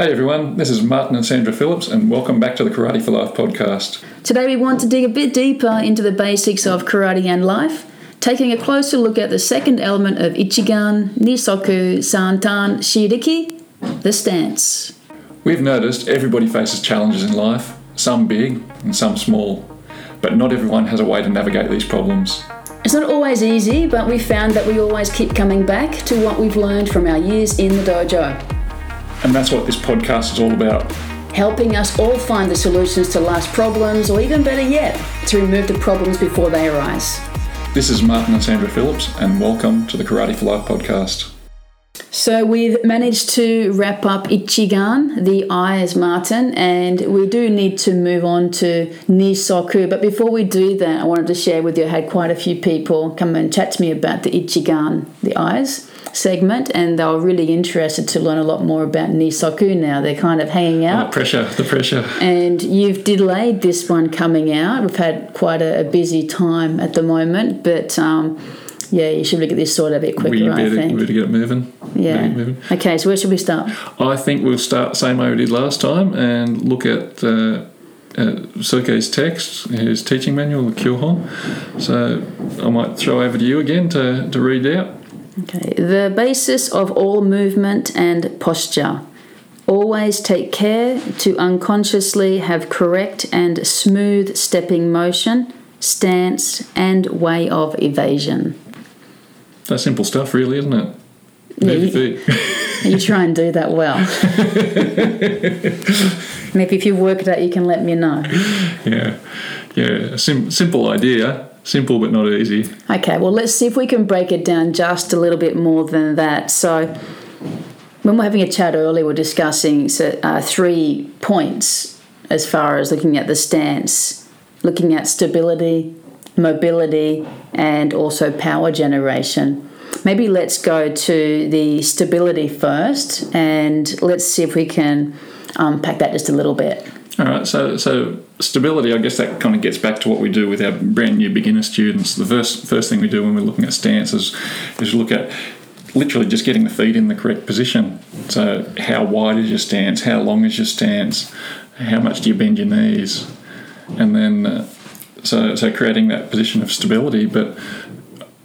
Hey everyone, this is Martin and Sandra Phillips, and welcome back to the Karate for Life podcast. Today we want to dig a bit deeper into the basics of karate and life, taking a closer look at the second element of Ichigan, Nisoku, Santan, Shiriki, the stance. We've noticed everybody faces challenges in life, some big and some small, but not everyone has a way to navigate these problems. It's not always easy, but we found that we always keep coming back to what we've learned from our years in the dojo, And that's what this podcast is all about. helping us all find the solutions to life's problems, or even better yet, to remove the problems before they arise. This is Martin and Sandra Phillips, and welcome to the Karate for Life podcast. So we've managed to wrap up Ichigan, the eyes, Martin, and we do need to move on to Nisoku. But before we do that, I wanted to share with you. I had quite a few people come and chat to me about the Ichigan, the eyes segment, and they were really interested to learn a lot more about Nisoku now. They're kind of hanging The out. pressure, the pressure. And you've delayed this one coming out. We've had quite a, a busy time at the moment, but um, yeah, you should look at this sort of a bit quicker, We I better, think. we better get it moving. Yeah. Get moving. Okay, so where should we start? I think we'll start the same way we did last time and look at uh, uh, Suke's text, his teaching manual, the Kyohan. So I might throw over to you again to, to read out. Okay, the basis of all movement and posture. Always take care to unconsciously have correct and smooth stepping motion, stance, and way of evasion. That's simple stuff, really, isn't it? Yeah, you- You try and do that well. Maybe if you work it out, you can let me know. yeah, yeah. Sim- simple idea, simple but not easy. Okay, well, let's see if we can break it down just a little bit more than that. So, when we're having a chat earlier, we're discussing uh, three points as far as looking at the stance, looking at stability, mobility, and also power generation. Maybe let's go to the stability first and let's see if we can unpack that just a little bit. All right, so so stability. I guess that kind of gets back to what we do with our brand new beginner students. The first first thing we do when we're looking at stances is look at literally just getting the feet in the correct position. So how wide is your stance? How long is your stance? How much do you bend your knees? And then uh, so so creating that position of stability, but.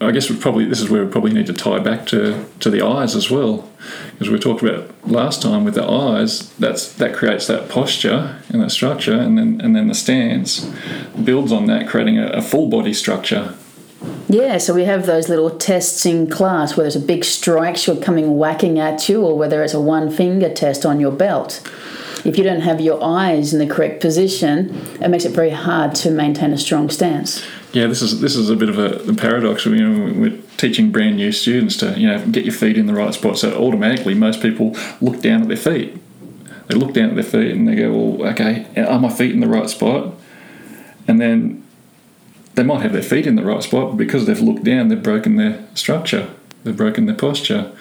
I guess we probably this is where we probably need to tie back to, to the eyes as well, because we talked about last time with the eyes. That's that creates that posture and that structure, and then and then the stance builds on that, creating a, a full body structure. Yeah, so we have those little tests in class, whether it's a big strike shot coming whacking at you or whether it's a one finger test on your belt. If you don't have your eyes in the correct position, it makes it very hard to maintain a strong stance. Yeah, this is this is a bit of a, a paradox. We're teaching brand new students to you know get your feet in the right spot. So automatically, most people look down at their feet. They look down at their feet and they go, "Well, okay, are my feet in the right spot?" And then they might have their feet in the right spot, but because they've looked down, they've broken their structure. They've broken their posture,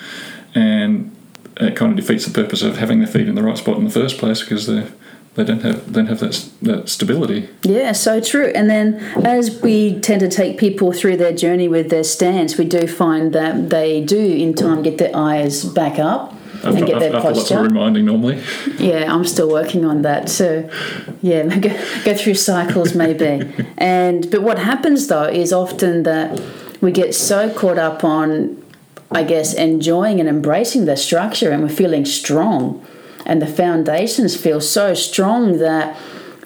and it kind of defeats the purpose of having their feet in the right spot in the first place because they they don't have don't have that that stability. Yeah, so true. And then as we tend to take people through their journey with their stance, we do find that they do in time get their eyes back up and After, get their after lots of posture. reminding normally. Yeah, I'm still working on that. So, yeah, go, go through cycles maybe. and but what happens though is often that we get so caught up on, I guess, enjoying and embracing the structure, and we're feeling strong, and the foundations feel so strong that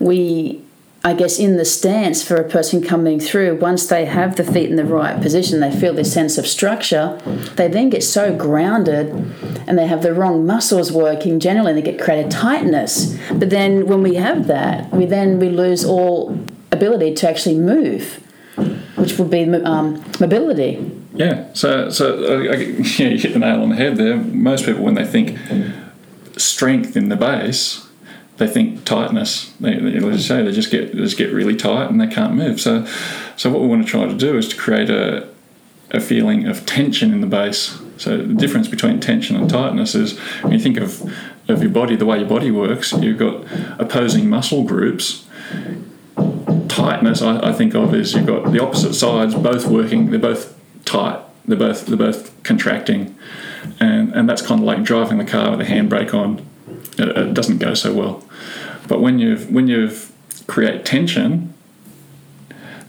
we. I guess in the stance for a person coming through, once they have the feet in the right position, they feel this sense of structure. They then get so grounded and they have the wrong muscles working generally and they get created tightness but then when we have that we then we lose all ability to actually move which would be um, mobility Yeah. So so uh, I, yeah, you hit the nail on the head there. Most people, when they think strength in the base, they think tightness. They, they, let's say they just get they just get really tight and they can't move. So so what we want to try to do is to create a a feeling of tension in the base. So the difference between tension and tightness is when you think of of your body, the way your body works, you've got opposing muscle groups. Tightness, I, I think of is you've got the opposite sides both working. They're both tight. They're both they're both contracting, and and that's kind of like driving the car with the handbrake on. it, it doesn't go so well. But when you've when you've create tension,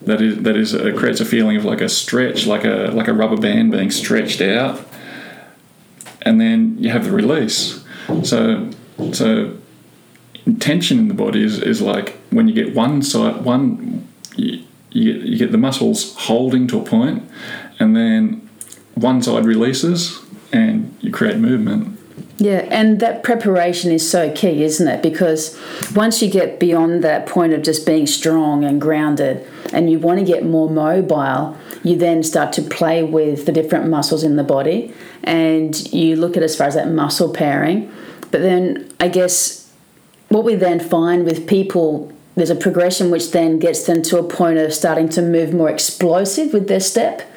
that is that is it creates a feeling of like a stretch, like a like a rubber band being stretched out, and then you have the release. So so tension in the body is, is like when you get one side one you, you, you get the muscles holding to a point and then one side releases and you create movement yeah, and that preparation is so key, isn't it? Because once you get beyond that point of just being strong and grounded and you want to get more mobile, you then start to play with the different muscles in the body and you look at as far as that muscle pairing. But then I guess what we then find with people there's a progression which then gets them to a point of starting to move more explosive with their step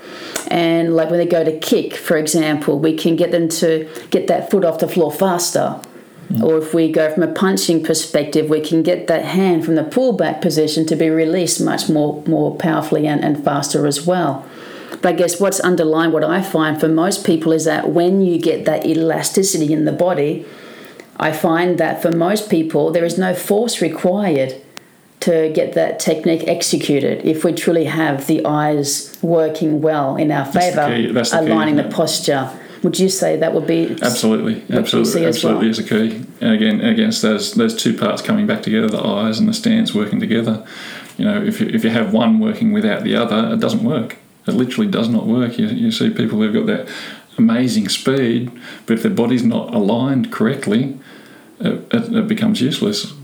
and like when they go to kick, for example, we can get them to get that foot off the floor faster. Mm. Or if we go from a punching perspective, we can get that hand from the pullback position to be released much more, more powerfully and, and faster as well. But I guess what's underlying what I find for most people is that when you get that elasticity in the body, I find that for most people there is no force required to get that technique executed if we truly have the eyes working well in our favour, aligning the, key, the posture. Would you say that would be absolutely, absolutely, absolutely well? is a key? And again, against those those two parts coming back together, the eyes and the stance working together. You know, if you, if you have one working without the other, it doesn't work. It literally does not work. You, you see people who've got that amazing speed, but if their body's not aligned correctly, it, it, it becomes useless.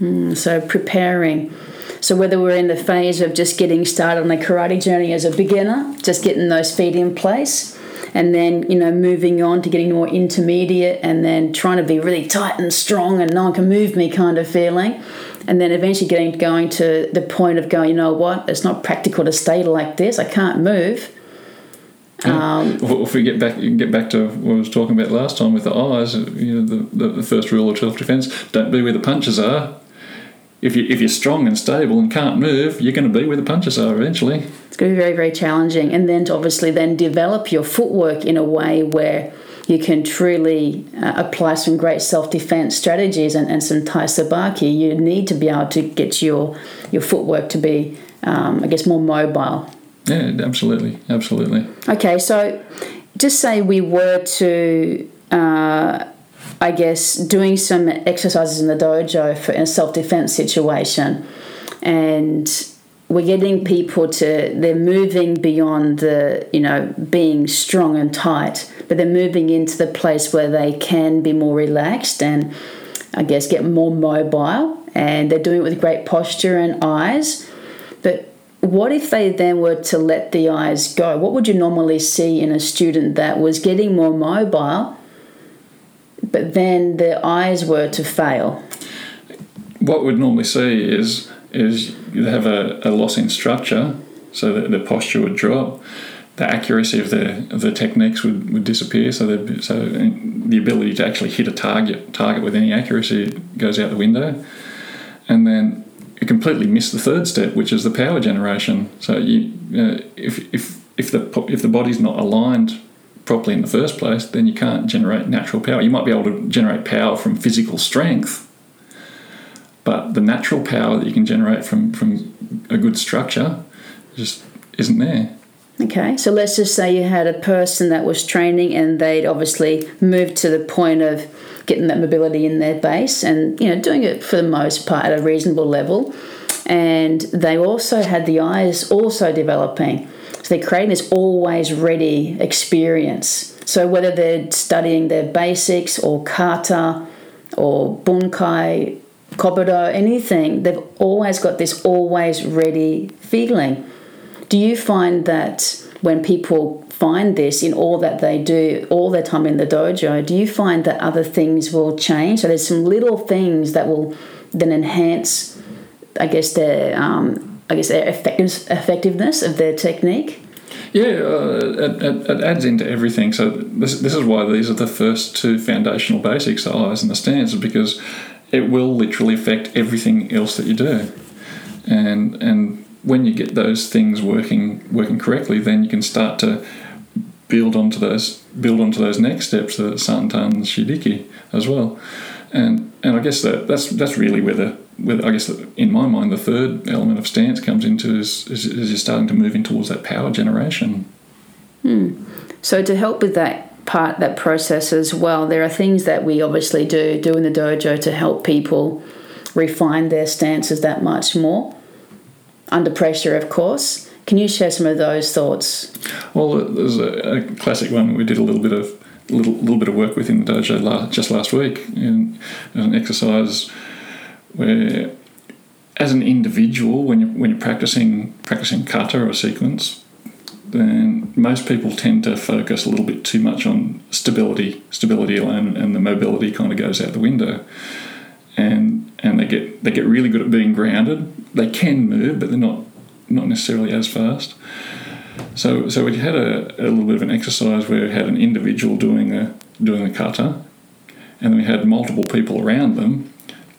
Mm, so preparing. So whether we're in the phase of just getting started on the karate journey as a beginner, just getting those feet in place, and then you know moving on to getting more intermediate, and then trying to be really tight and strong and no one can move me kind of feeling, and then eventually getting going to the point of going, you know what, it's not practical to stay like this. I can't move. Um, if we get back, get back to what I was talking about last time with the eyes. You know, the, the first rule of self defence: don't be where the punches are if you if you're strong and stable and can't move, you're going to be where the punches are eventually. It's going to be very very challenging, and then to obviously then develop your footwork in a way where you can truly uh, apply some great self defense strategies and, and some tai sabaki. You need to be able to get your your footwork to be, um, I guess, more mobile. Yeah, absolutely, absolutely. Okay, so just say we were to. Uh, I guess, doing some exercises in the dojo for in a self defense situation. And we're getting people to, they're moving beyond the, you know, being strong and tight, but they're moving into the place where they can be more relaxed and, I guess, get more mobile. And they're doing it with great posture and eyes. But what if they then were to let the eyes go? What would you normally see in a student that was getting more mobile? But then the eyes were to fail. What we'd normally see is is you have a, a loss in structure, so that the posture would drop, the accuracy of the of the techniques would, would disappear. So so the ability to actually hit a target target with any accuracy goes out the window, and then you completely miss the third step, which is the power generation. So you uh, if if if the if the body's not aligned properly in the first place, then you can't generate natural power. You might be able to generate power from physical strength, but the natural power that you can generate from, from a good structure just isn't there. Okay, so let's just say you had a person that was training and they'd obviously moved to the point of getting that mobility in their base and you know doing it for the most part at a reasonable level and they also had the eyes also developing they're creating this always ready experience. So whether they're studying their basics or kata or bunkai, kobudo, anything, they've always got this always ready feeling. Do you find that when people find this in all that they do, all their time in the dojo, do you find that other things will change? So there's some little things that will then enhance, I guess, their um, I guess, their effectiveness of their technique? Yeah, uh, it, it, it, adds into everything. So this, this is why these are the first two foundational basics, the eyes and the stance, because it will literally affect everything else that you do. And and when you get those things working working correctly, then you can start to build onto those build onto those next steps, the Santan Shiriki as well. and and I guess that that's that's really where the where I guess in my mind the third element of stance comes into is, is, is you're starting to move in towards that power generation. Hmm. So to help with that part that process as well, there are things that we obviously do do in the dojo to help people refine their stances that much more under pressure, of course. Can you share some of those thoughts? Well, there's a, a classic one we did a little bit of little little bit of work with in the dojo last, just last week in an exercise where, as an individual, when you're when you're practicing practicing kata or sequence, then most people tend to focus a little bit too much on stability, stability alone, and the mobility kind of goes out the window. And and they get they get really good at being grounded. They can move, but they're not not necessarily as fast. So so we had a, a little bit of an exercise where we had an individual doing the doing the kata, and then we had multiple people around them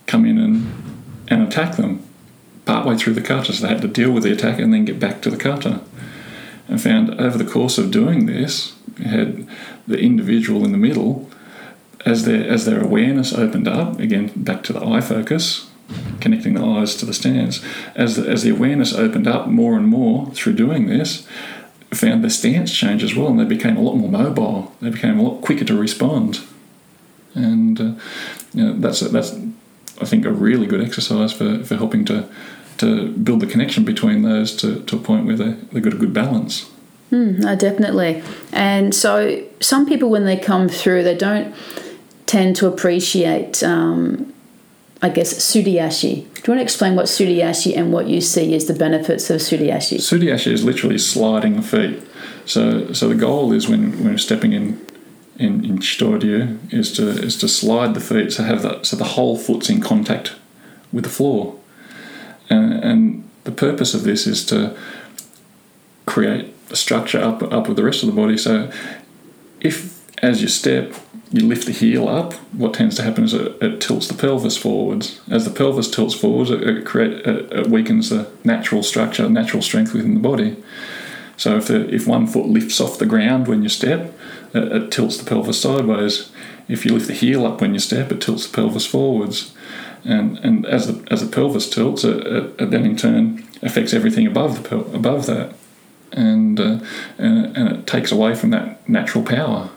come in and and attack them partway through the kata. So they had to deal with the attack and then get back to the kata and found over the course of doing this, had the individual in the middle, as their as their awareness opened up, again back to the eye focus, connecting the eyes to the stance, as the, as the awareness opened up more and more through doing this, found the stance change as well, and they became a lot more mobile. They became a lot quicker to respond, and uh, you know, that's that's I think a really good exercise for, for helping to to build the connection between those to, to a point where they, they've got a good balance. Mm, no, definitely. And so some people, when they come through, they don't tend to appreciate, um, I guess, Suriashi. Do you want to explain what Suriashi and what you see as the benefits of Suriashi? Suriashi is literally sliding feet. So, so the goal is when, when we're stepping in in, in Chitoryu is to is to slide the feet so have that so the whole foot's in contact with the floor. And, and the purpose of this is to create a structure up up with the rest of the body. So if as you step you lift the heel up, what tends to happen is it, it tilts the pelvis forwards. As the pelvis tilts forwards, it, it, create, it, it weakens the natural structure, natural strength within the body. So if if one foot lifts off the ground when you step, it, it tilts the pelvis sideways. If you lift the heel up when you step, it tilts the pelvis forwards and and as the as the pelvis tilts, it, it, it then in turn affects everything above the pel- above that, and, uh, and and it takes away from that natural power.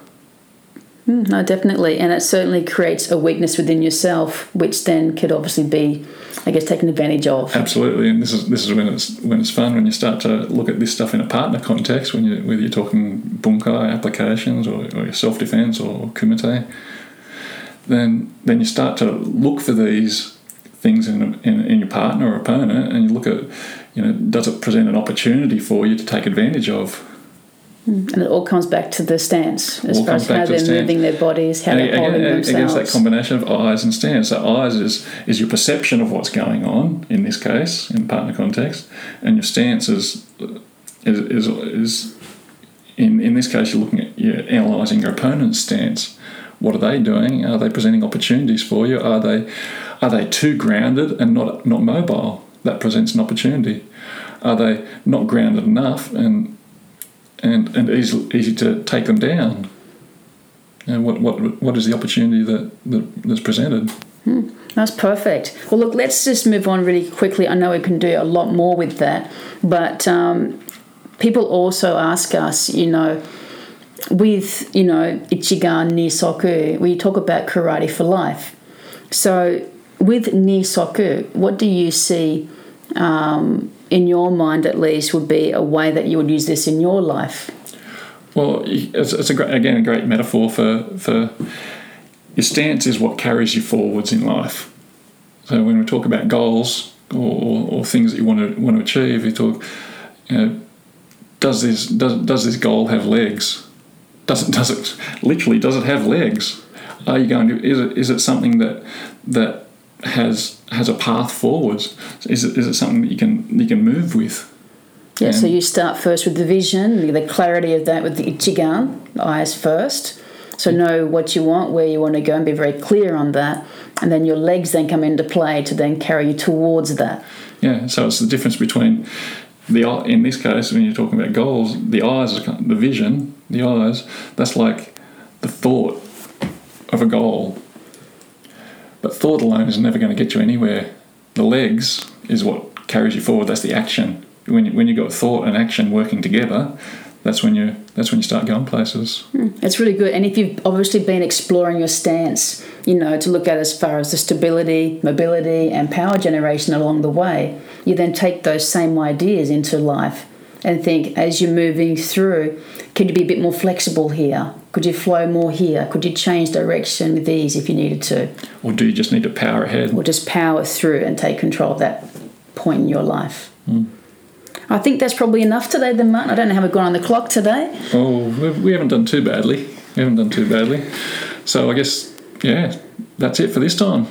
Mm, no, definitely, and it certainly creates a weakness within yourself, which then could obviously be, I guess, taken advantage of. Absolutely, and this is this is when it's when it's fun when you start to look at this stuff in a partner context, when you whether you're talking bunkai applications or, or self defense or kumite then then you start to look for these things in, in, in, your partner or opponent, and you look at, you know, does it present an opportunity for you to take advantage of? Hmm. And it all comes back to the stance, as all far as how they're the moving their bodies, how and they're holding themselves. Against that combination of eyes and stance. So eyes is, is your perception of what's going on in this case, in partner context, and your stance is is, is, is in, in this case you're looking at you're analysing your opponent's stance what are they doing? Are they presenting opportunities for you? Are they are they too grounded and not not mobile? That presents an opportunity. Are they not grounded enough and and and easy easy to take them down? And what what what is the opportunity that, that that's presented? Hmm. That's perfect. Well, look, let's just move on really quickly. I know we can do a lot more with that, but um, people also ask us, you know, with you know Ichigan Nisoku, we talk about karate for life. So with Nisoku, what do you see um, in your mind at least would be a way that you would use this in your life? Well, it's, it's a great, again a great metaphor for for your stance is what carries you forwards in life. So when we talk about goals or, or things that you want to want to achieve, you talk, you know, does this does does this goal have legs? Does it, does it literally, does it have legs? Are you going to, is it, is it something that, that has, has a path forwards? Is it, is it something that you can, you can move with? Yeah, and so you start first with the vision, the clarity of that with the Ichigan, eyes first. So know what you want, where you want to go, and be very clear on that. And then your legs then come into play to then carry you towards that. Yeah, so it's the difference between the in this case when you're talking about goals, the eyes, the vision, the eyes, that's like the thought of a goal. But thought alone is never going to get you anywhere. The legs is what carries you forward. That's the action. When you, when you got thought and action working together, that's when you that's when you start going places. Hmm, that's really good. And if you've obviously been exploring your stance, you know, to look at as far as the stability, mobility, and power generation along the way, you then take those same ideas into life and think as you're moving through, could you be a bit more flexible here? Could you flow more here? Could you change direction with ease if you needed to? Or do you just need to power ahead? Or just power through and take control of that point in your life? Hmm. I think that's probably enough today, then, Martin. I don't know how we've gone on the clock today. Oh, we- we haven't done too badly. We haven't done too badly. So I guess yeah, that's it for this time.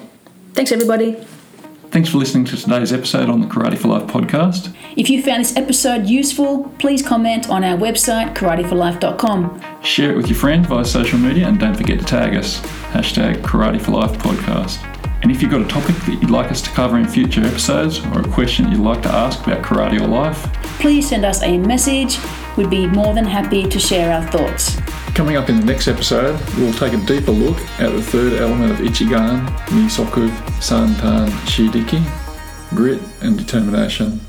Thanks, everybody. Thanks for listening to today's episode on the Karate for Life podcast. If you found this episode useful, please comment on our website, karateforlife.com. Share it with your friends via social media and don't forget to tag us. Hashtag Karate for Life podcast. And if you've got a topic that you'd like us to cover in future episodes or a question you'd like to ask about karate or life, Please send us a message. We'd be more than happy to share our thoughts. Coming up in the next episode, we'll take a deeper look at the third element of Ichigan, Nisoku Santan Shiriki, grit and determination.